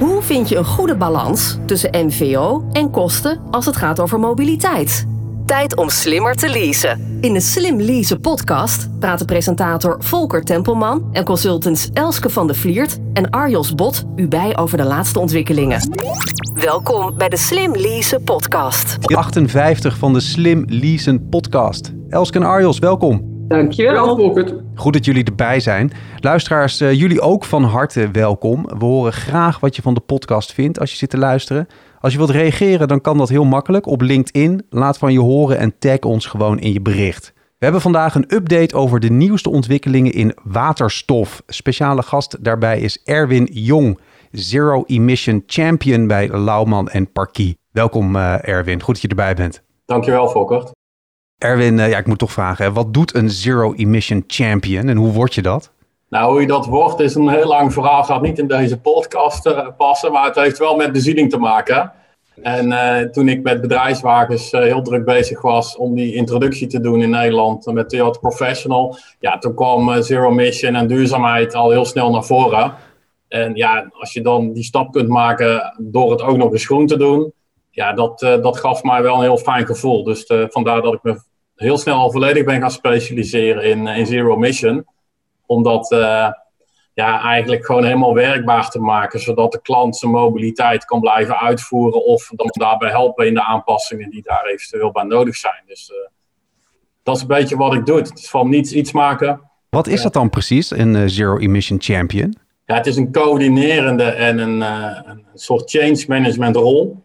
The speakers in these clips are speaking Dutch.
Hoe vind je een goede balans tussen MVO en kosten als het gaat over mobiliteit? Tijd om slimmer te leasen. In de Slim Leasen podcast praten presentator Volker Tempelman en consultants Elske van de Vliert en Arjos Bot u bij over de laatste ontwikkelingen. Welkom bij de Slim Leasen podcast. 58 van de Slim Leasen podcast. Elske en Arjos, welkom. Dankjewel. Volkert. Goed dat jullie erbij zijn. Luisteraars, uh, jullie ook van harte welkom. We horen graag wat je van de podcast vindt als je zit te luisteren. Als je wilt reageren, dan kan dat heel makkelijk op LinkedIn. Laat van je horen en tag ons gewoon in je bericht. We hebben vandaag een update over de nieuwste ontwikkelingen in waterstof. Speciale gast daarbij is Erwin Jong, Zero Emission Champion bij Lauwman en Parkie. Welkom uh, Erwin, goed dat je erbij bent. Dankjewel Volkert. Erwin, uh, ja, ik moet toch vragen, wat doet een Zero Emission Champion en hoe word je dat? Nou, hoe je dat wordt is een heel lang verhaal. Gaat niet in deze podcast uh, passen, maar het heeft wel met bezieling te maken. En uh, toen ik met bedrijfswagens heel druk bezig was om die introductie te doen in Nederland met Toyota Professional, ja, toen kwam Zero Mission en duurzaamheid al heel snel naar voren. En ja, als je dan die stap kunt maken door het ook nog eens groen te doen, ja, dat, dat gaf mij wel een heel fijn gevoel. Dus vandaar dat ik me heel snel al volledig ben gaan specialiseren in, in Zero Mission om dat uh, ja, eigenlijk gewoon helemaal werkbaar te maken, zodat de klant zijn mobiliteit kan blijven uitvoeren of dan daarbij helpen in de aanpassingen die daar eventueel bij nodig zijn. Dus uh, dat is een beetje wat ik doe. Het is van niets iets maken. Wat is dat dan precies, een uh, Zero Emission Champion? Ja, het is een coördinerende en een, een soort change management rol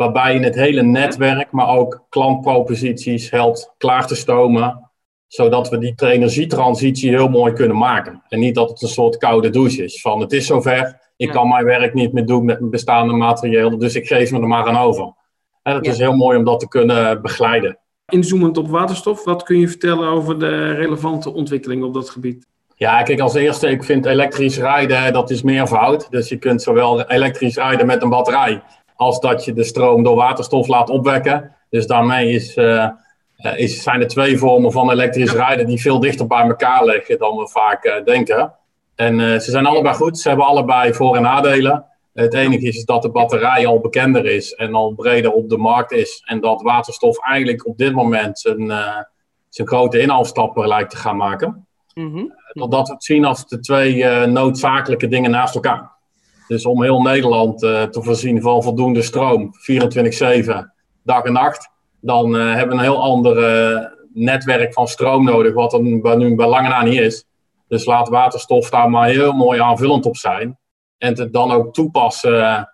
waarbij je het hele netwerk, maar ook klantproposities helpt klaar te stomen zodat we die energietransitie heel mooi kunnen maken. En niet dat het een soort koude douche is. Van het is zover, ik kan mijn werk niet meer doen met mijn bestaande materieel, dus ik geef me er maar aan over. En het is heel mooi om dat te kunnen begeleiden. Inzoomend op waterstof, wat kun je vertellen over de relevante ontwikkelingen op dat gebied? Ja, kijk, als eerste, ik vind elektrisch rijden, dat is meervoud. Dus je kunt zowel elektrisch rijden met een batterij, als dat je de stroom door waterstof laat opwekken. Dus daarmee is... Uh, uh, is, zijn er twee vormen van elektrisch rijden die veel dichter bij elkaar liggen dan we vaak uh, denken. En uh, ze zijn allebei goed, ze hebben allebei voor- en nadelen. Het enige is, dat de batterij al bekender is en al breder op de markt is. En dat waterstof eigenlijk op dit moment zijn, zijn grote inhaalstappen lijkt te gaan maken. Mm -hmm. Totdat we het zien als de twee noodzakelijke dingen naast elkaar. Dus om heel Nederland te voorzien van voldoende stroom, 24-7, dag en nacht dan uh, hebben we een heel ander uh, netwerk van stroom nodig, wat er nu bij lange na niet is. Dus laat waterstof daar maar heel mooi aanvullend op zijn. En het dan ook toepassen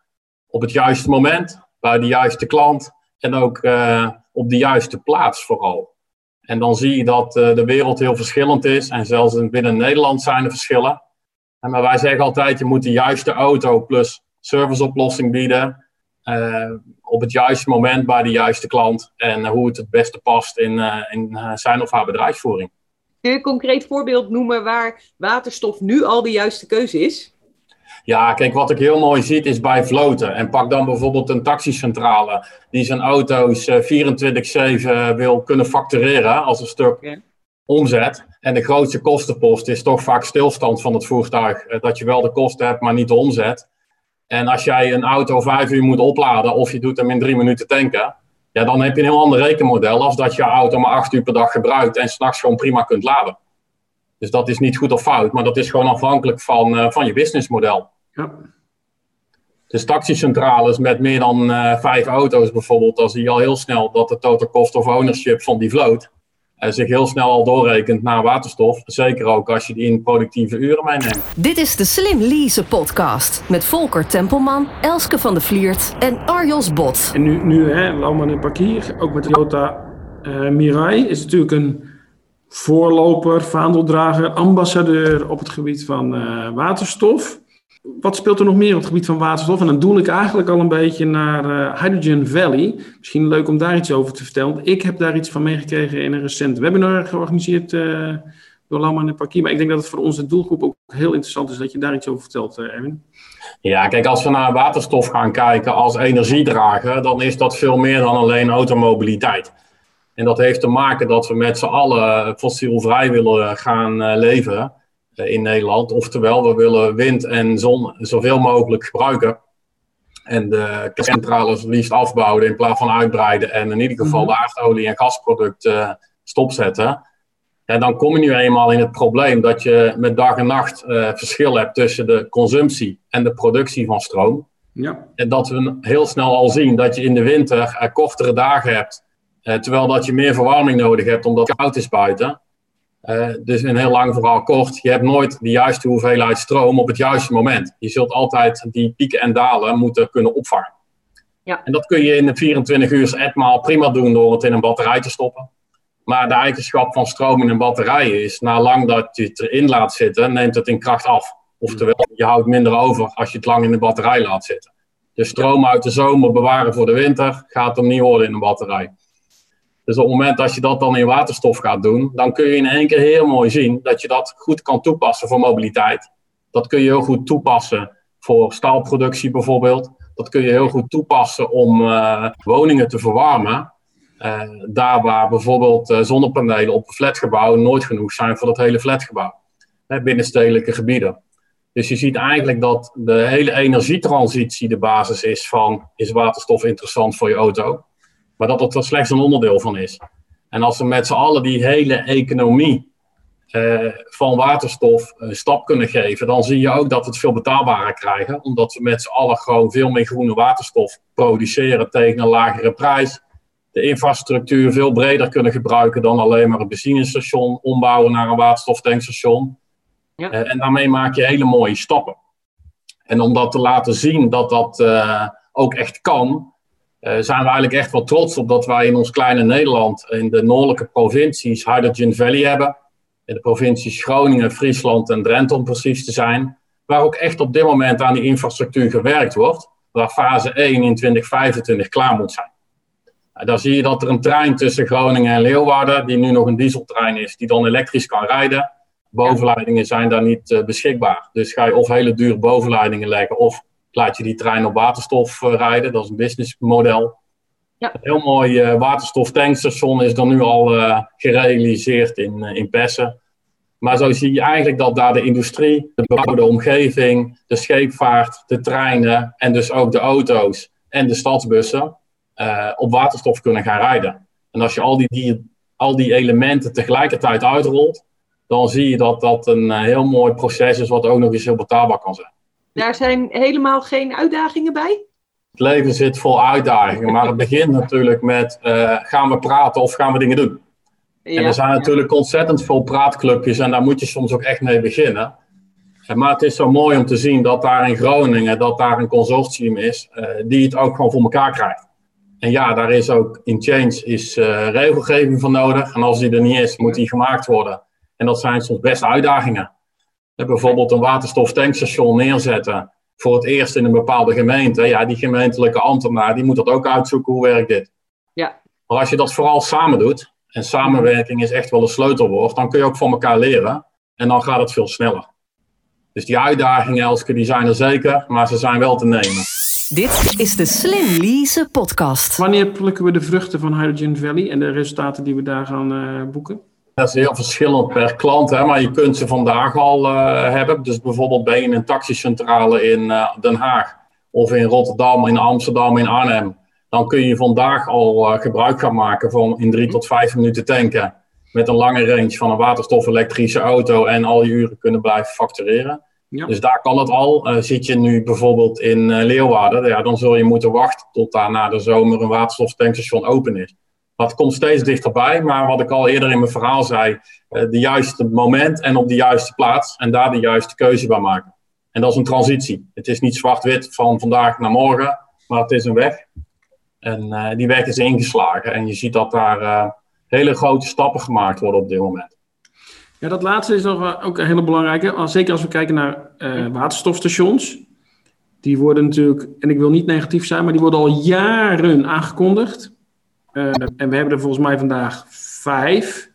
op het juiste moment, bij de juiste klant en ook op de juiste plaats vooral. En dan zie je dat de wereld heel verschillend is en zelfs binnen Nederland zijn er verschillen. Maar wij zeggen altijd, je moet de juiste auto plus serviceoplossing bieden uh, op het juiste moment bij de juiste klant en hoe het het beste past in, uh, in zijn of haar bedrijfsvoering. Kun je een concreet voorbeeld noemen waar waterstof nu al de juiste keuze is? Ja, kijk, wat ik heel mooi zie is bij vloten. En pak dan bijvoorbeeld een taxicentrale die zijn auto's 24-7 wil kunnen factureren als een stuk. Omzet. En de grootste kostenpost is toch vaak stilstand van het voertuig. Dat je wel de kosten hebt, maar niet de omzet. En als jij een auto vijf uur moet opladen of je doet hem in drie minuten tanken, ja, dan heb je een heel ander rekenmodel als dat je auto maar acht uur per dag gebruikt en s'nachts gewoon prima kunt laden. Dus dat is niet goed of fout, maar dat is gewoon afhankelijk van, uh, van je businessmodel. Ja. Dus taxicentrales met meer dan uh, vijf auto's bijvoorbeeld, dan zie je al heel snel dat de total cost of ownership van die vloot uh, zich heel snel al doorrekent naar waterstof. Zeker ook als je die in productieve uren meeneemt. Dit is de Slim Lease podcast met Volker Tempelman, Elske van de Vliert en Arjos Bot. En nu, nu hè, Lauwman en Parkier, ook met Toyota uh, Mirai, is natuurlijk een voorloper, vaandeldrager, ambassadeur op het gebied van uh, waterstof wat speelt er nog meer op het gebied van waterstof? En dan doe ik eigenlijk al een beetje naar uh, Hydrogen Valley. Misschien leuk om daar iets over te vertellen. Ik heb daar iets van meegekregen in een recent webinar georganiseerd uh, door Lama en Parkie. Maar ik denk dat het voor onze doelgroep ook heel interessant is dat je daar iets over vertelt, uh, Erwin. Ja, kijk, als we naar waterstof gaan kijken als energiedrager, dan is dat veel meer dan alleen automobiliteit. En dat heeft te maken dat we met z'n allen fossielvrij willen gaan leven. Eh, in Nederland. Oftewel, we willen wind en zon zoveel mogelijk gebruiken. en de centrales liefst afbouwen in plaats van uitbreiden en in ieder geval Mhm. de aardolie- en gasproducten stopzetten. Ja, dan kom je nu eenmaal in het probleem dat je met dag en nacht eh, verschil hebt tussen de consumptie en de productie van stroom. Ja. En dat we heel snel al zien dat je in de winter eh, kortere dagen hebt. eh, terwijl dat je meer verwarming nodig hebt omdat het koud is buiten. Eh, dus een heel lang verhaal kort. Je hebt nooit de juiste hoeveelheid stroom op het juiste moment. Je zult altijd die pieken en dalen moeten kunnen opvangen. Ja. En dat kun je in de 24 uur etmaal prima doen door het in een batterij te stoppen. Maar de eigenschap van stroom in een batterij is, na lang dat je het erin laat zitten, neemt het in kracht af. Oftewel, je houdt minder over als je het lang in de batterij laat zitten. Dus stroom uit de zomer bewaren voor de winter gaat hem niet worden in een batterij. Dus op het moment dat je dat dan in waterstof gaat doen, dan kun je in één keer heel mooi zien dat je dat goed kan toepassen voor mobiliteit. Dat kun je heel goed toepassen voor staalproductie bijvoorbeeld. Dat kun je heel goed toepassen om eh, woningen te verwarmen. Eh, daar waar bijvoorbeeld eh, zonnepanelen op een flatgebouw nooit genoeg zijn voor dat hele flatgebouw. Hè, binnenstedelijke gebieden. Dus je ziet eigenlijk dat de hele energietransitie de basis is van is waterstof interessant voor je auto. Maar dat het er slechts een onderdeel van is. En als we met z'n allen die hele economie eh, van waterstof een stap kunnen geven, dan zie je ook dat we het veel betaalbarer krijgen. Omdat we met z'n allen gewoon veel meer groene waterstof produceren tegen een lagere prijs. De infrastructuur veel breder kunnen gebruiken dan alleen maar een benzinestation ombouwen naar een waterstoftankstation. Ja. Eh, en daarmee maak je hele mooie stappen. En om dat te laten zien dat dat eh, ook echt kan, zijn we eigenlijk echt wel trots op dat wij in ons kleine Nederland in de noordelijke provincies Hydrogen Valley hebben. In de provincies Groningen, Friesland en Drenthe om precies te zijn. Waar ook echt op dit moment aan die infrastructuur gewerkt wordt. Waar fase 1 in 2025 klaar moet zijn. Nou, dan zie je dat er een trein tussen Groningen en Leeuwarden, die nu nog een dieseltrein is, die dan elektrisch kan rijden. Bovenleidingen zijn daar niet eh, beschikbaar. Dus ga je of hele dure bovenleidingen leggen, of laat je die trein op waterstof eh, rijden. Dat is een businessmodel. Ja. Een heel mooi eh waterstoftankstation is er nu al eh, gerealiseerd in, in Pessen. Maar zo zie je eigenlijk dat daar de industrie, de bebouwde omgeving, de scheepvaart, de treinen en dus ook de auto's en de stadsbussen op waterstof kunnen gaan rijden. En als je al die, die, al die elementen tegelijkertijd uitrolt, dan zie je dat dat een heel mooi proces is wat ook nog eens heel betaalbaar kan zijn. Daar zijn helemaal geen uitdagingen bij? Het leven zit vol uitdagingen, maar het begint natuurlijk met eh, gaan we praten of gaan we dingen doen? En er zijn natuurlijk ontzettend veel praatclubjes en daar moet je soms ook echt mee beginnen. Maar het is zo mooi om te zien dat daar in Groningen, dat daar een consortium is, eh, die het ook gewoon voor elkaar krijgt. En ja, daar is ook in Change is, eh, regelgeving voor nodig. En als die er niet is, moet die gemaakt worden. En dat zijn soms best uitdagingen. Eh, bijvoorbeeld een waterstoftankstation neerzetten voor het eerst in een bepaalde gemeente. Ja, die gemeentelijke ambtenaar die moet dat ook uitzoeken, hoe werkt dit? Ja. Maar als je dat vooral samen doet, en samenwerking is echt wel een sleutelwoord, dan kun je ook van elkaar leren. En dan gaat het veel sneller. Dus die uitdagingen, Elske, die zijn er zeker, maar ze zijn wel te nemen. Dit is de Slim Lease podcast. Wanneer plukken we de vruchten van Hydrogen Valley en de resultaten die we daar gaan eh, boeken? Dat is heel verschillend per klant, hè, maar je kunt ze vandaag al eh, hebben. Dus bijvoorbeeld ben je in een taxicentrale in eh, Den Haag of in Rotterdam, in Amsterdam, in Arnhem. Dan kun je vandaag al eh, gebruik gaan maken van in drie tot vijf minuten tanken. Met een lange range van een waterstof-elektrische auto en al je uren kunnen blijven factureren. Ja. Dus daar kan het al. Zit je nu bijvoorbeeld in Leeuwarden, ja, dan zul je moeten wachten tot daar na de zomer een waterstoftankstation open is. Dat komt steeds dichterbij, maar wat ik al eerder in mijn verhaal zei, eh, de juiste moment en op de juiste plaats en daar de juiste keuze bij maken. En dat is een transitie. Het is niet zwart-wit van vandaag naar morgen, maar het is een weg. En eh, die weg is ingeslagen en je ziet dat daar eh, hele grote stappen gemaakt worden op dit moment. Ja, dat laatste is ook een hele belangrijke. Zeker als we kijken naar waterstofstations. Die worden natuurlijk, en ik wil niet negatief zijn, maar die worden al jaren aangekondigd. Eh, en we hebben er volgens mij vandaag vijf.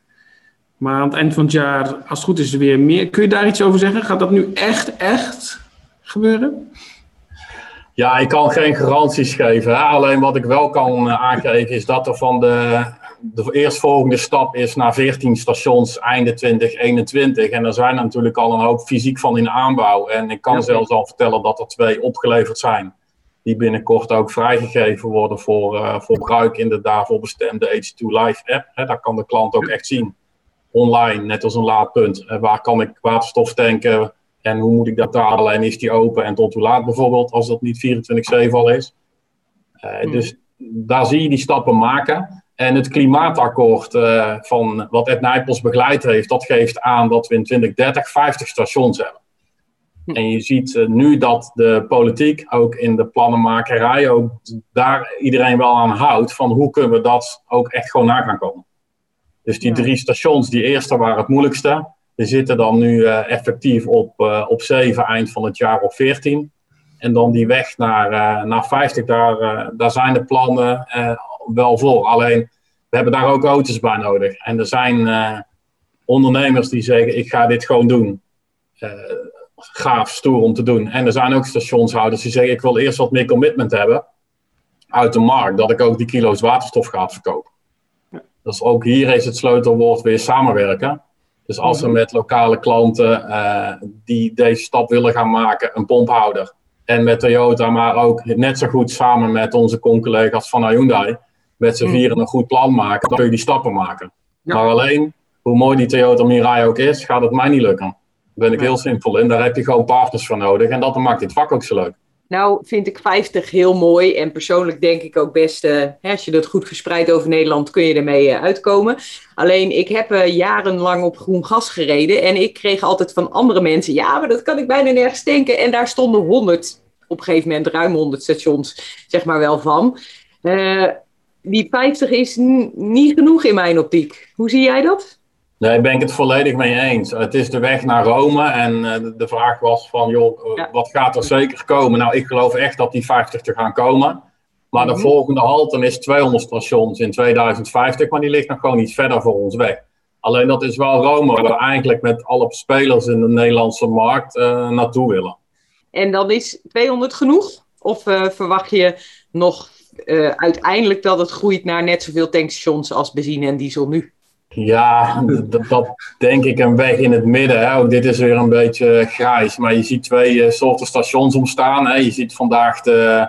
Maar aan het eind van het jaar, als het goed is, er weer meer. Kun je daar iets over zeggen? Gaat dat nu echt, echt gebeuren? Ja, ik kan geen garanties geven. Hè? Alleen wat ik wel kan eh, aangeven is dat er van de, de eerstvolgende stap is naar 14 stations einde 2021. En er zijn natuurlijk al een hoop fysiek van in aanbouw. En ik kan Ja. zelfs al vertellen dat er twee opgeleverd zijn. Die binnenkort ook vrijgegeven worden voor, uh, voor gebruik in de daarvoor bestemde H2 Live app. Hè, daar kan de klant ook echt zien, online, net als een laadpunt, uh, waar kan ik waterstof tanken en hoe moet ik dat halen en is die open en tot hoe laat bijvoorbeeld, als dat niet 24-7 al is. Uh, Dus daar zie je die stappen maken. En het klimaatakkoord van wat Ed Nijpels begeleid heeft, dat geeft aan dat we in 2030 50 stations hebben. Hm. En je ziet uh, nu dat de politiek ook in de plannenmakerij ook daar iedereen wel aan houdt van hoe kunnen we dat ook echt gewoon na gaan komen. Dus die drie stations, die eerste waren het moeilijkste. Die zitten dan nu uh, effectief op, uh, op 7 eind van het jaar op 14. En dan die weg naar, naar 50, daar, daar zijn de plannen wel voor. Alleen, we hebben daar ook auto's bij nodig. En er zijn ondernemers die zeggen, ik ga dit gewoon doen gaaf, stoer om te doen. En er zijn ook stationshouders die zeggen: Ik wil eerst wat meer commitment hebben uit de markt, dat ik ook die kilo's waterstof ga verkopen. Dus ook hier is het sleutelwoord weer samenwerken. Dus als we met lokale klanten uh, die deze stap willen gaan maken, een pomphouder. En met Toyota, maar ook net zo goed samen met onze con-collega's van Hyundai, met z'n vieren een goed plan maken, dan kun je die stappen maken. Maar alleen, hoe mooi die Toyota Mirai ook is, gaat het mij niet lukken ben ik heel simpel in. Daar heb je gewoon partners voor nodig. En dat maakt dit vak ook zo leuk. Nou, vind ik 50 heel mooi. En persoonlijk denk ik ook best, uh, als je dat goed verspreidt over Nederland, kun je ermee uh, uitkomen. Alleen, ik heb uh, jarenlang op groen gas gereden. En ik kreeg altijd van andere mensen, ja, maar dat kan ik bijna nergens denken. En daar stonden 100, op een gegeven moment ruim 100 stations, zeg maar wel van. die 50 is niet genoeg in mijn optiek. Hoe zie jij dat? Nee, ben ik het volledig mee eens. Het is de weg naar Rome en uh, de vraag was van, joh, uh, wat gaat er zeker komen? Nou, ik geloof echt dat die 50 te gaan komen. Maar de mm -hmm. volgende halte is 200 stations in 2050, maar die ligt nog gewoon iets verder voor ons weg. Alleen dat is wel Rome, waar we eigenlijk met alle spelers in de Nederlandse markt uh, naartoe willen. En dan is 200 genoeg? Of verwacht je nog uiteindelijk dat het groeit naar net zoveel tankstations als benzine en diesel nu? Ja, dat, dat, denk ik een weg in het midden. Hè. Ook dit is weer een beetje grijs. Maar je ziet twee uh, soorten stations ontstaan. Hè. Je ziet vandaag de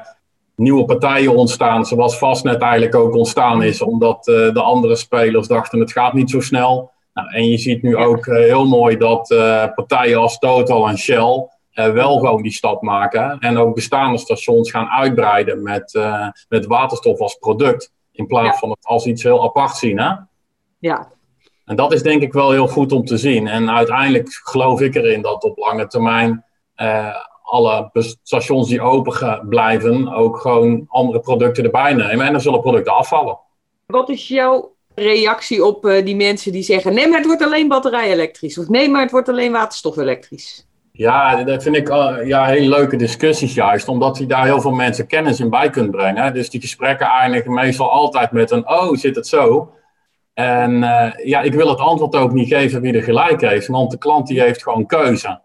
nieuwe partijen ontstaan. Zoals Fastnet eigenlijk ook ontstaan is. Omdat uh, de andere spelers dachten het gaat niet zo snel. Nou, en je ziet nu ook uh, heel mooi dat partijen als Total en Shell wel gewoon die stap maken. En ook bestaande stations gaan uitbreiden met, met waterstof als product. In plaats van het als iets heel apart zien. Hè? Ja. En dat is denk ik wel heel goed om te zien. En uiteindelijk geloof ik erin dat op lange termijn uh, alle stations die open blijven ook gewoon andere producten erbij nemen. En dan zullen producten afvallen. Wat is jouw reactie op uh, die mensen die zeggen: nee, maar het wordt alleen batterij elektrisch. Of nee, maar het wordt alleen waterstof elektrisch? Ja, dat vind ik uh, ja, hele leuke discussies juist, omdat je daar heel veel mensen kennis in bij kunt brengen. Dus die gesprekken eindigen meestal altijd met een, oh, zit het zo? En uh, ja, ik wil het antwoord ook niet geven wie er gelijk heeft, want de klant die heeft gewoon keuze.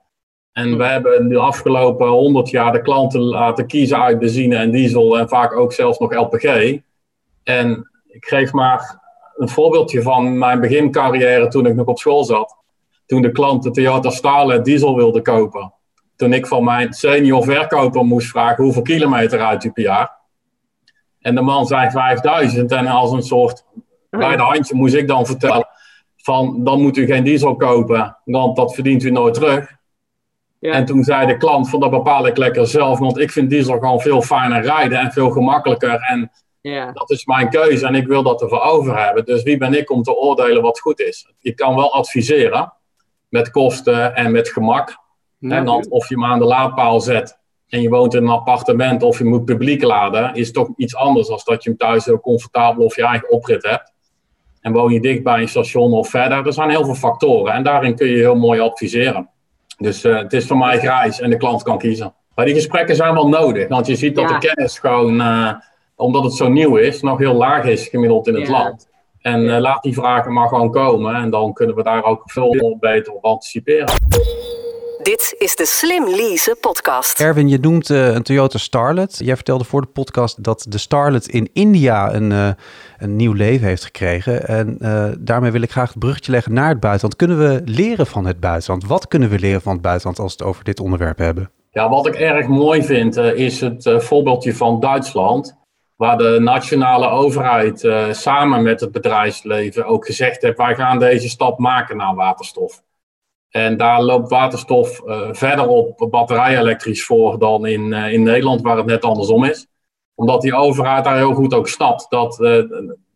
En we hebben de afgelopen 100 jaar de klanten laten kiezen uit benzine en diesel en vaak ook zelfs nog LPG. En ik geef maar een voorbeeldje van mijn begincarrière toen ik nog op school zat. Toen de klant de Toyota Starlet diesel wilde kopen. Toen ik van mijn senior verkoper moest vragen hoeveel kilometer uit u per jaar. En de man zei 5000 en als een soort bij de handje moest ik dan vertellen van dan moet u geen diesel kopen, want dat verdient u nooit terug. Ja. En toen zei de klant van dat bepaal ik lekker zelf, want ik vind diesel gewoon veel fijner rijden en veel gemakkelijker. En ja. dat is mijn keuze en ik wil dat ervoor over hebben. Dus wie ben ik om te oordelen wat goed is? Je kan wel adviseren met kosten en met gemak. en dan of je hem aan de laadpaal zet en je woont in een appartement of je moet publiek laden, is toch iets anders dan dat je hem thuis heel comfortabel of je eigen oprit hebt. En woon je dicht bij een station of verder. Er zijn heel veel factoren en daarin kun je heel mooi adviseren. Dus uh, het is voor mij grijs en de klant kan kiezen. Maar die gesprekken zijn wel nodig, want je ziet dat ja. de kennis gewoon, uh, omdat het zo nieuw is, nog heel laag is gemiddeld in het ja. land. En uh, laat die vragen maar gewoon komen en dan kunnen we daar ook veel beter op anticiperen. Dit is de Slim Lease podcast. Erwin, je noemt uh, een Toyota Starlet. Jij vertelde voor de podcast dat de Starlet in India een, uh, een nieuw leven heeft gekregen. En uh, daarmee wil ik graag het bruggetje leggen naar het buitenland. Kunnen we leren van het buitenland? Wat kunnen we leren van het buitenland als we het over dit onderwerp hebben? Ja, wat ik erg mooi vind is het voorbeeldje van Duitsland waar de nationale overheid uh, samen met het bedrijfsleven ook gezegd heeft: wij gaan deze stap maken naar waterstof. En daar loopt waterstof uh, verder op batterij-elektrisch voor dan in, uh, in Nederland, waar het net andersom is. Omdat die overheid daar heel goed ook snapt dat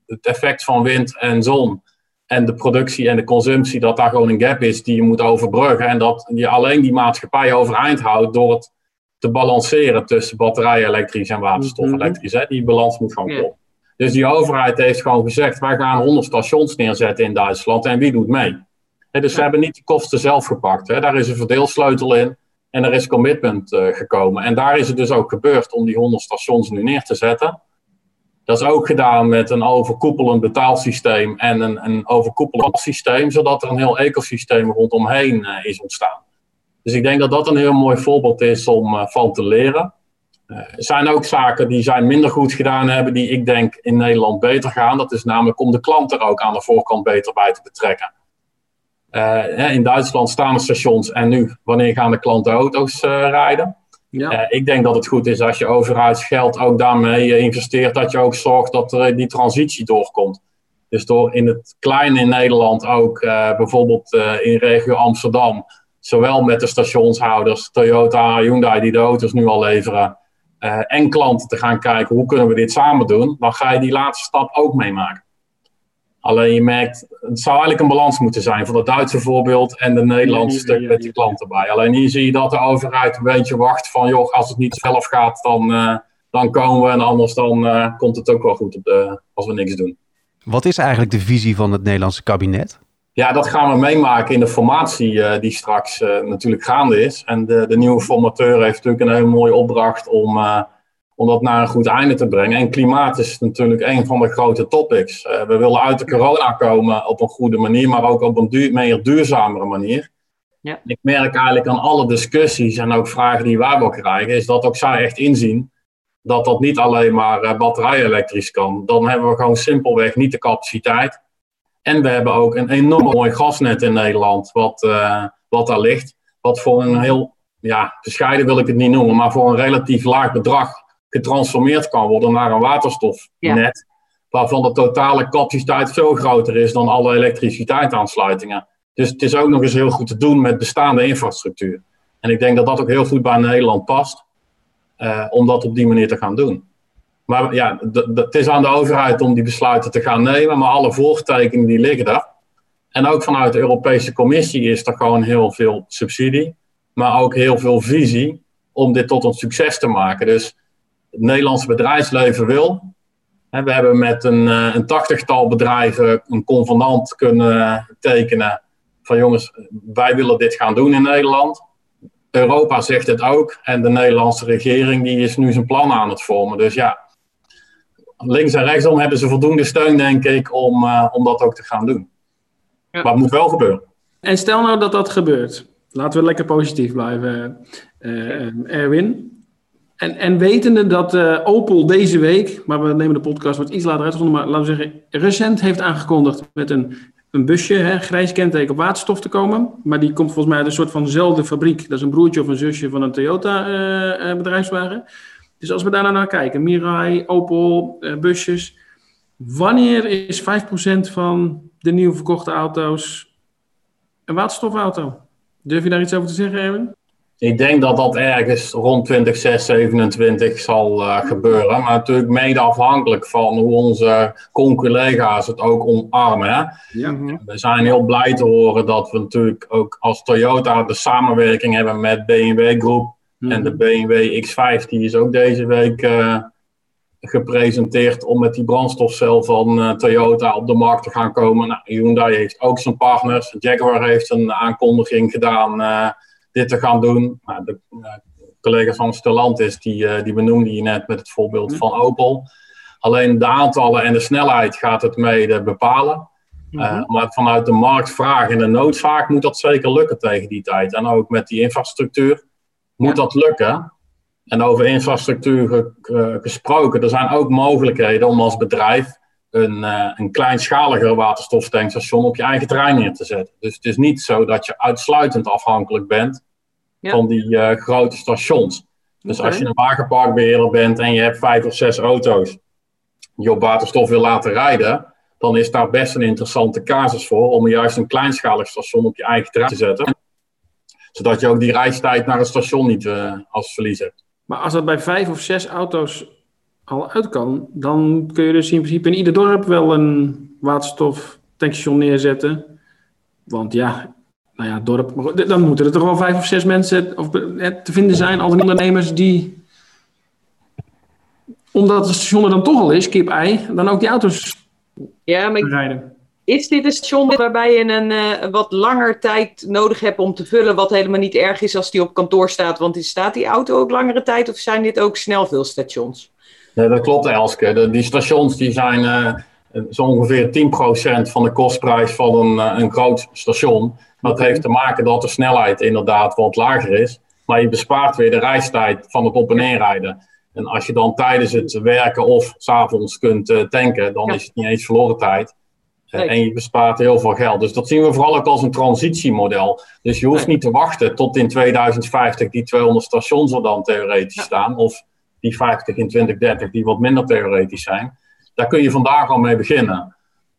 het effect van wind en zon en de productie en de consumptie, dat daar gewoon een gap is die je moet overbruggen. En dat je alleen die maatschappij overeind houdt door het te balanceren tussen batterij elektrisch en waterstof mhm. Die balans moet gewoon kloppen. Dus die overheid heeft gewoon gezegd, wij gaan 100 stations neerzetten in Duitsland en wie doet mee? Dus ze hebben niet de kosten zelf gepakt. Daar is een verdeelsleutel in en er is commitment uh, gekomen. En daar is het dus ook gebeurd om die 100 stations nu neer te zetten. Dat is ook gedaan met een overkoepelend betaalsysteem en een, een overkoepelend systeem, zodat er een heel ecosysteem rondomheen uh, is ontstaan. Dus ik denk dat dat een heel mooi voorbeeld is om uh, van te leren. Er zijn ook zaken die zij minder goed gedaan hebben, die ik denk in Nederland beter gaan. Dat is namelijk om de klant er ook aan de voorkant beter bij te betrekken. Uh, in Duitsland staan er stations en nu, wanneer gaan de klanten auto's rijden? Ja. ik denk dat het goed is als je overheidsgeld ook daarmee investeert, dat je ook zorgt dat er die transitie doorkomt. Dus door in het kleine in Nederland ook, bijvoorbeeld in regio Amsterdam, zowel met de stationshouders, Toyota, Hyundai, die de auto's nu al leveren, en klanten te gaan kijken hoe kunnen we dit samen doen, dan ga je die laatste stap ook meemaken. Alleen je merkt, het zou eigenlijk een balans moeten zijn van het Duitse voorbeeld en de Nederlandse stuk met die klanten bij. Alleen hier zie je dat de overheid een beetje wacht van, joh, als het niet zelf gaat, dan, uh, dan komen we en anders dan uh, komt het ook wel goed op de, als we niks doen. Wat is eigenlijk de visie van het Nederlandse kabinet? Ja, dat gaan we meemaken in de formatie uh, die straks uh, natuurlijk gaande is. En de, de nieuwe formateur heeft natuurlijk een hele mooie opdracht om, uh, om dat naar een goed einde te brengen. En klimaat is natuurlijk een van de grote topics. we willen uit de corona komen op een goede manier, maar ook op een duur, meer duurzamere manier. Ja. Ik merk eigenlijk aan alle discussies en ook vragen die wij wel krijgen, is dat ook zij echt inzien dat dat niet alleen maar batterij-elektrisch kan. Dan hebben we gewoon simpelweg niet de capaciteit en we hebben ook een enorm mooi gasnet in Nederland, wat, uh, wat daar ligt. Wat voor een heel, ja, bescheiden wil ik het niet noemen, maar voor een relatief laag bedrag getransformeerd kan worden naar een waterstofnet. Waarvan de totale capaciteit veel groter is dan alle elektriciteitsaansluitingen. Dus het is ook nog eens heel goed te doen met bestaande infrastructuur. En ik denk dat dat ook heel goed bij Nederland past, uh, om dat op die manier te gaan doen. Maar ja, het is aan de overheid om die besluiten te gaan nemen, maar alle voortekenen die liggen daar. En ook vanuit de Europese Commissie is er gewoon heel veel subsidie, maar ook heel veel visie om dit tot een succes te maken. Dus het Nederlandse bedrijfsleven wil. We hebben met een, eh, een tachtigtal bedrijven een convenant kunnen tekenen van jongens, wij willen dit gaan doen in Nederland. Europa zegt het ook en de Nederlandse regering die is nu zijn plan aan het vormen. Dus ja, links en rechtsom hebben ze voldoende steun, denk ik, om, uh, om dat ook te gaan doen. Ja. Maar het moet wel gebeuren. En stel nou dat dat gebeurt. Laten we lekker positief blijven, uh, Erwin. En, en wetende dat uh, Opel deze week, maar we nemen de podcast wat iets later uitgezonden, maar laten we zeggen, recent heeft aangekondigd met een, een busje, hè, grijs kenteken op waterstof te komen. Maar die komt volgens mij uit een soort vanzelfde fabriek. Dat is een broertje of een zusje van een Toyota bedrijfswagen. Dus als we daar nou naar kijken, Mirai, Opel, busjes. Wanneer is 5% van de nieuw verkochte auto's een waterstofauto? Durf je daar iets over te zeggen, Erwin? Ik denk dat dat ergens rond 2027 zal uh, gebeuren. Maar natuurlijk mede afhankelijk van hoe onze collega's het ook omarmen. Hè? Ja. We zijn heel blij te horen dat we natuurlijk ook als Toyota de samenwerking hebben met BMW Groep en de mhm. BMW X5 die is ook deze week uh, gepresenteerd om met die brandstofcel van uh, Toyota op de markt te gaan komen. Nou, Hyundai heeft ook zijn partners. Jaguar heeft een aankondiging gedaan dit te gaan doen. Nou, de collega van Stellantis die, die benoemde je net met het voorbeeld mhm. van Opel. Alleen de aantallen en de snelheid gaat het mede bepalen. Uh, maar vanuit de marktvraag en de noodzaak moet dat zeker lukken tegen die tijd. En ook met die infrastructuur moet dat lukken. En over infrastructuur gesproken, er zijn ook mogelijkheden om als bedrijf een, uh, een kleinschaliger waterstoftankstation op je eigen terrein neer te zetten. Dus het is niet zo dat je uitsluitend afhankelijk bent van die eh, grote stations. Dus als je een wagenparkbeheerder bent en je hebt vijf of zes auto's die op waterstof wil laten rijden, dan is daar best een interessante casus voor om juist een kleinschalig station op je eigen terrein te zetten. Zodat je ook die reistijd naar het station niet eh, als verlies hebt. Maar als dat bij vijf of zes auto's al uit kan, dan kun je dus in principe in ieder dorp wel een waterstoftankstation neerzetten. Want ja, nou ja, dorp, maar dan moeten er toch wel vijf of zes mensen of, eh, te vinden zijn, al die ondernemers die, omdat het station er dan toch al is, kip-ei, dan ook die auto's Ja, maar rijden. is dit een station waarbij je een eh, wat langer tijd nodig hebt om te vullen, wat helemaal niet erg is als die op kantoor staat? Want staat die auto ook langere tijd of zijn dit ook snelvulstations? Nee, dat klopt, Elske. De, die stations die zijn eh, zo ongeveer 10% van de kostprijs van een, eh, een groot station. Dat heeft te maken dat de snelheid inderdaad wat lager is. Maar je bespaart weer de reistijd van het op- en neerrijden. En als je dan tijdens het werken of s'avonds kunt eh, tanken, dan Ja. is het niet eens verloren tijd. Nee. en je bespaart heel veel geld. Dus dat zien we vooral ook als een transitiemodel. Dus je hoeft Nee. niet te wachten tot in 2050 die 200 stations er dan theoretisch Ja. staan. Of die 50 in 2030 die wat minder theoretisch zijn. Daar kun je vandaag al mee beginnen.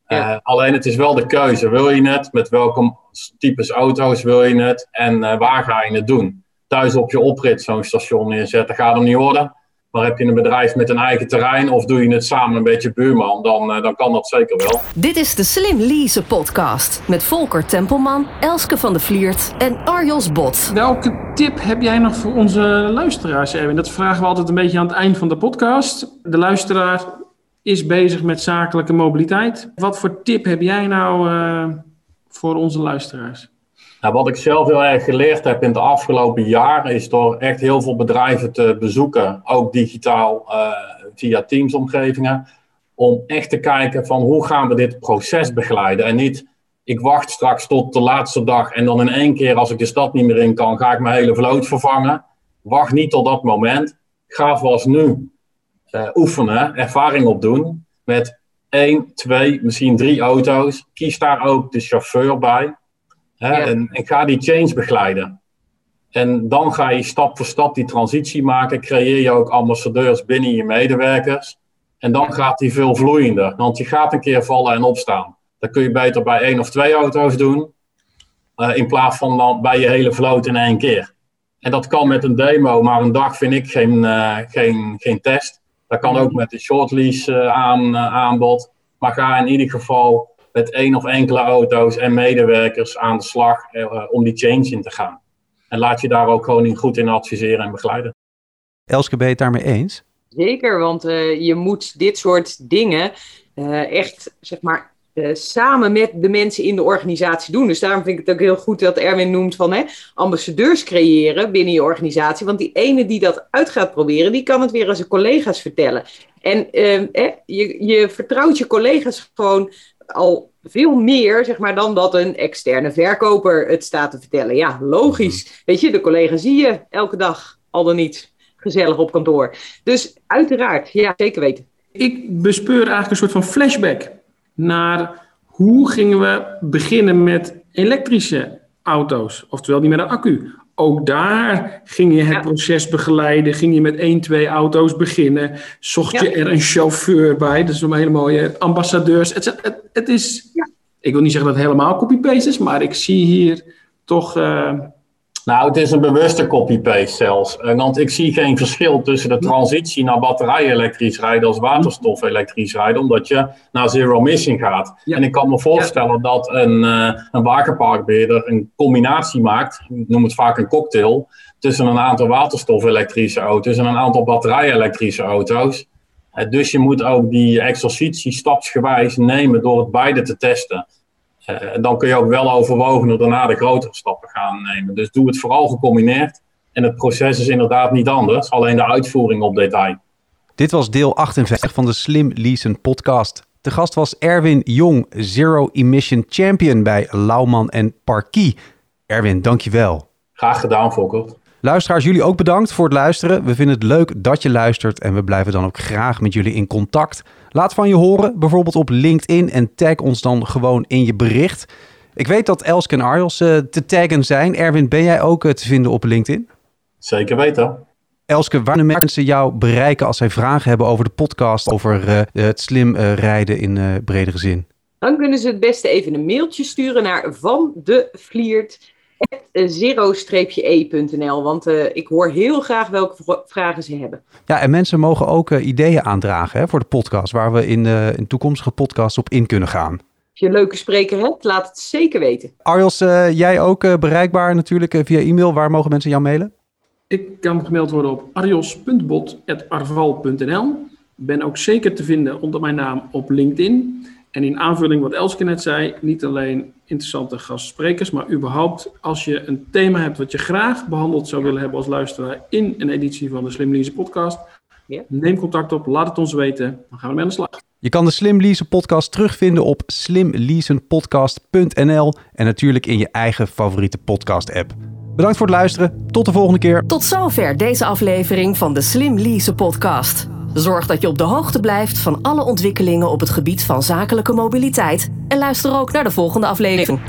Ja. Eh, alleen het is wel de keuze. Wil je het? Met welke types auto's wil je het? En eh, waar ga je het doen? Thuis op je oprit zo'n station neerzetten gaat hem niet worden. Maar heb je een bedrijf met een eigen terrein of doe je het samen een beetje buurman, dan, eh, dan kan dat zeker wel. Dit is de Slim Lease podcast met Volker Tempelman, Elske van de Vliert en Arjos Bot. Welke tip heb jij nog voor onze luisteraars, Erwin? Dat vragen we altijd een beetje aan het eind van de podcast. De luisteraar is bezig met zakelijke mobiliteit. Wat voor tip heb jij nou eh, voor onze luisteraars? Nou, wat ik zelf heel erg geleerd heb in het afgelopen jaar, is door echt heel veel bedrijven te bezoeken, ook digitaal eh, via Teams-omgevingen, om echt te kijken van hoe gaan we dit proces begeleiden. En niet, ik wacht straks tot de laatste dag en dan in één keer, als ik de stad niet meer in kan, ga ik mijn hele vloot vervangen. Wacht niet tot dat moment. Ga vast nu eh, oefenen, ervaring opdoen met één, twee, misschien drie auto's. Kies daar ook de chauffeur bij. Hè, Ja. en, en ga die change begeleiden. En dan ga je stap voor stap die transitie maken. Creëer je ook ambassadeurs binnen je medewerkers. En dan gaat die veel vloeiender. Want je gaat een keer vallen en opstaan. Dat kun je beter bij één of twee auto's doen. eh, in plaats van dan bij je hele vloot in één keer. En dat kan met een demo, maar een dag vind ik geen, eh, geen, geen test. Dat kan ook met een shortlease eh, aan, aanbod. Maar ga in ieder geval met één of enkele auto's en medewerkers aan de slag eh, om die change in te gaan. En laat je daar ook gewoon in goed in adviseren en begeleiden. Elske, ben je het daarmee eens? Zeker, want eh, je moet dit soort dingen eh, echt, zeg maar, eh, samen met de mensen in de organisatie doen. Dus daarom vind ik het ook heel goed dat Erwin noemt van hè, ambassadeurs creëren binnen je organisatie. Want die ene die dat uit gaat proberen, die kan het weer aan zijn collega's vertellen. En eh, eh, je, je vertrouwt je collega's gewoon al veel meer, zeg maar, dan dat een externe verkoper het staat te vertellen. Ja, logisch. Weet je, de collega zie je elke dag, al dan niet gezellig op kantoor. Dus uiteraard, ja, zeker weten. Ik bespeur eigenlijk een soort van flashback naar hoe gingen we beginnen met elektrische auto's, oftewel die met een accu. Ook daar ging je het Ja. proces begeleiden, ging je met één, twee auto's beginnen, zocht je er een chauffeur bij, dat is een hele mooie ambassadeurs. Het, het, het is, Ja. ik wil niet zeggen dat het helemaal copy-paste is, maar ik zie hier toch, eh, Nou, het is een bewuste copy-paste zelfs. Eh, Want ik zie geen verschil tussen de transitie naar batterij-elektrisch rijden als waterstof-elektrisch rijden, omdat je naar zero emission gaat. Ja. En ik kan me voorstellen dat een, eh een wagenparkbeheerder een combinatie maakt, ik noem het vaak een cocktail, tussen een aantal waterstof-elektrische auto's en een aantal batterij-elektrische auto's. Eh, dus je moet ook die exercitie stapsgewijs nemen door het beide te testen. Eh, dan kun je ook wel overwogen om daarna de grotere stappen gaan nemen. Dus doe het vooral gecombineerd. En het proces is inderdaad niet anders, alleen de uitvoering op detail. Dit was deel 58 van de Slim Leasen podcast. De gast was Erwin Jong, Zero Emission Champion bij Lauwman en Parkie. Erwin, dankjewel. Graag gedaan, Fokker. Luisteraars, jullie ook bedankt voor het luisteren. We vinden het leuk dat je luistert en we blijven dan ook graag met jullie in contact. Laat van je horen, bijvoorbeeld op LinkedIn en tag ons dan gewoon in je bericht. Ik weet dat Elske en Arjos uh, te taggen zijn. Erwin, ben jij ook te vinden op LinkedIn? Zeker weten. Elske, waar kunnen mensen jou bereiken als zij vragen hebben over de podcast, over uh, het slim uh, rijden in uh, bredere zin? Dan kunnen ze het beste even een mailtje sturen naar van de Vliert zero-e.nl, want ik hoor heel graag welke vragen ze hebben. Ja, en mensen mogen ook ideeën aandragen hè, voor de podcast, waar we in, in toekomstige podcasts op in kunnen gaan. Als je een leuke spreker hebt, laat het zeker weten. Arjos, jij ook bereikbaar natuurlijk via e-mail. Waar mogen mensen jou mailen? Ik kan gemeld worden op arios.bot.arval.nl. Ben ook zeker te vinden onder mijn naam op LinkedIn. En in aanvulling wat Elske net zei, niet alleen interessante gastsprekers, maar überhaupt als je een thema hebt wat je graag behandeld zou willen hebben als luisteraar in een editie van de Slim Lease podcast, ja. neem contact op, laat het ons weten, dan gaan we mee aan de slag. Je kan de Slim Lease podcast terugvinden op slimleasenpodcast.nl en natuurlijk in je eigen favoriete podcast app. Bedankt voor het luisteren. Tot de volgende keer. Tot zover deze aflevering van de Slim Lease podcast. Zorg dat je op de hoogte blijft van alle ontwikkelingen op het gebied van zakelijke mobiliteit. En luister ook naar de volgende aflevering.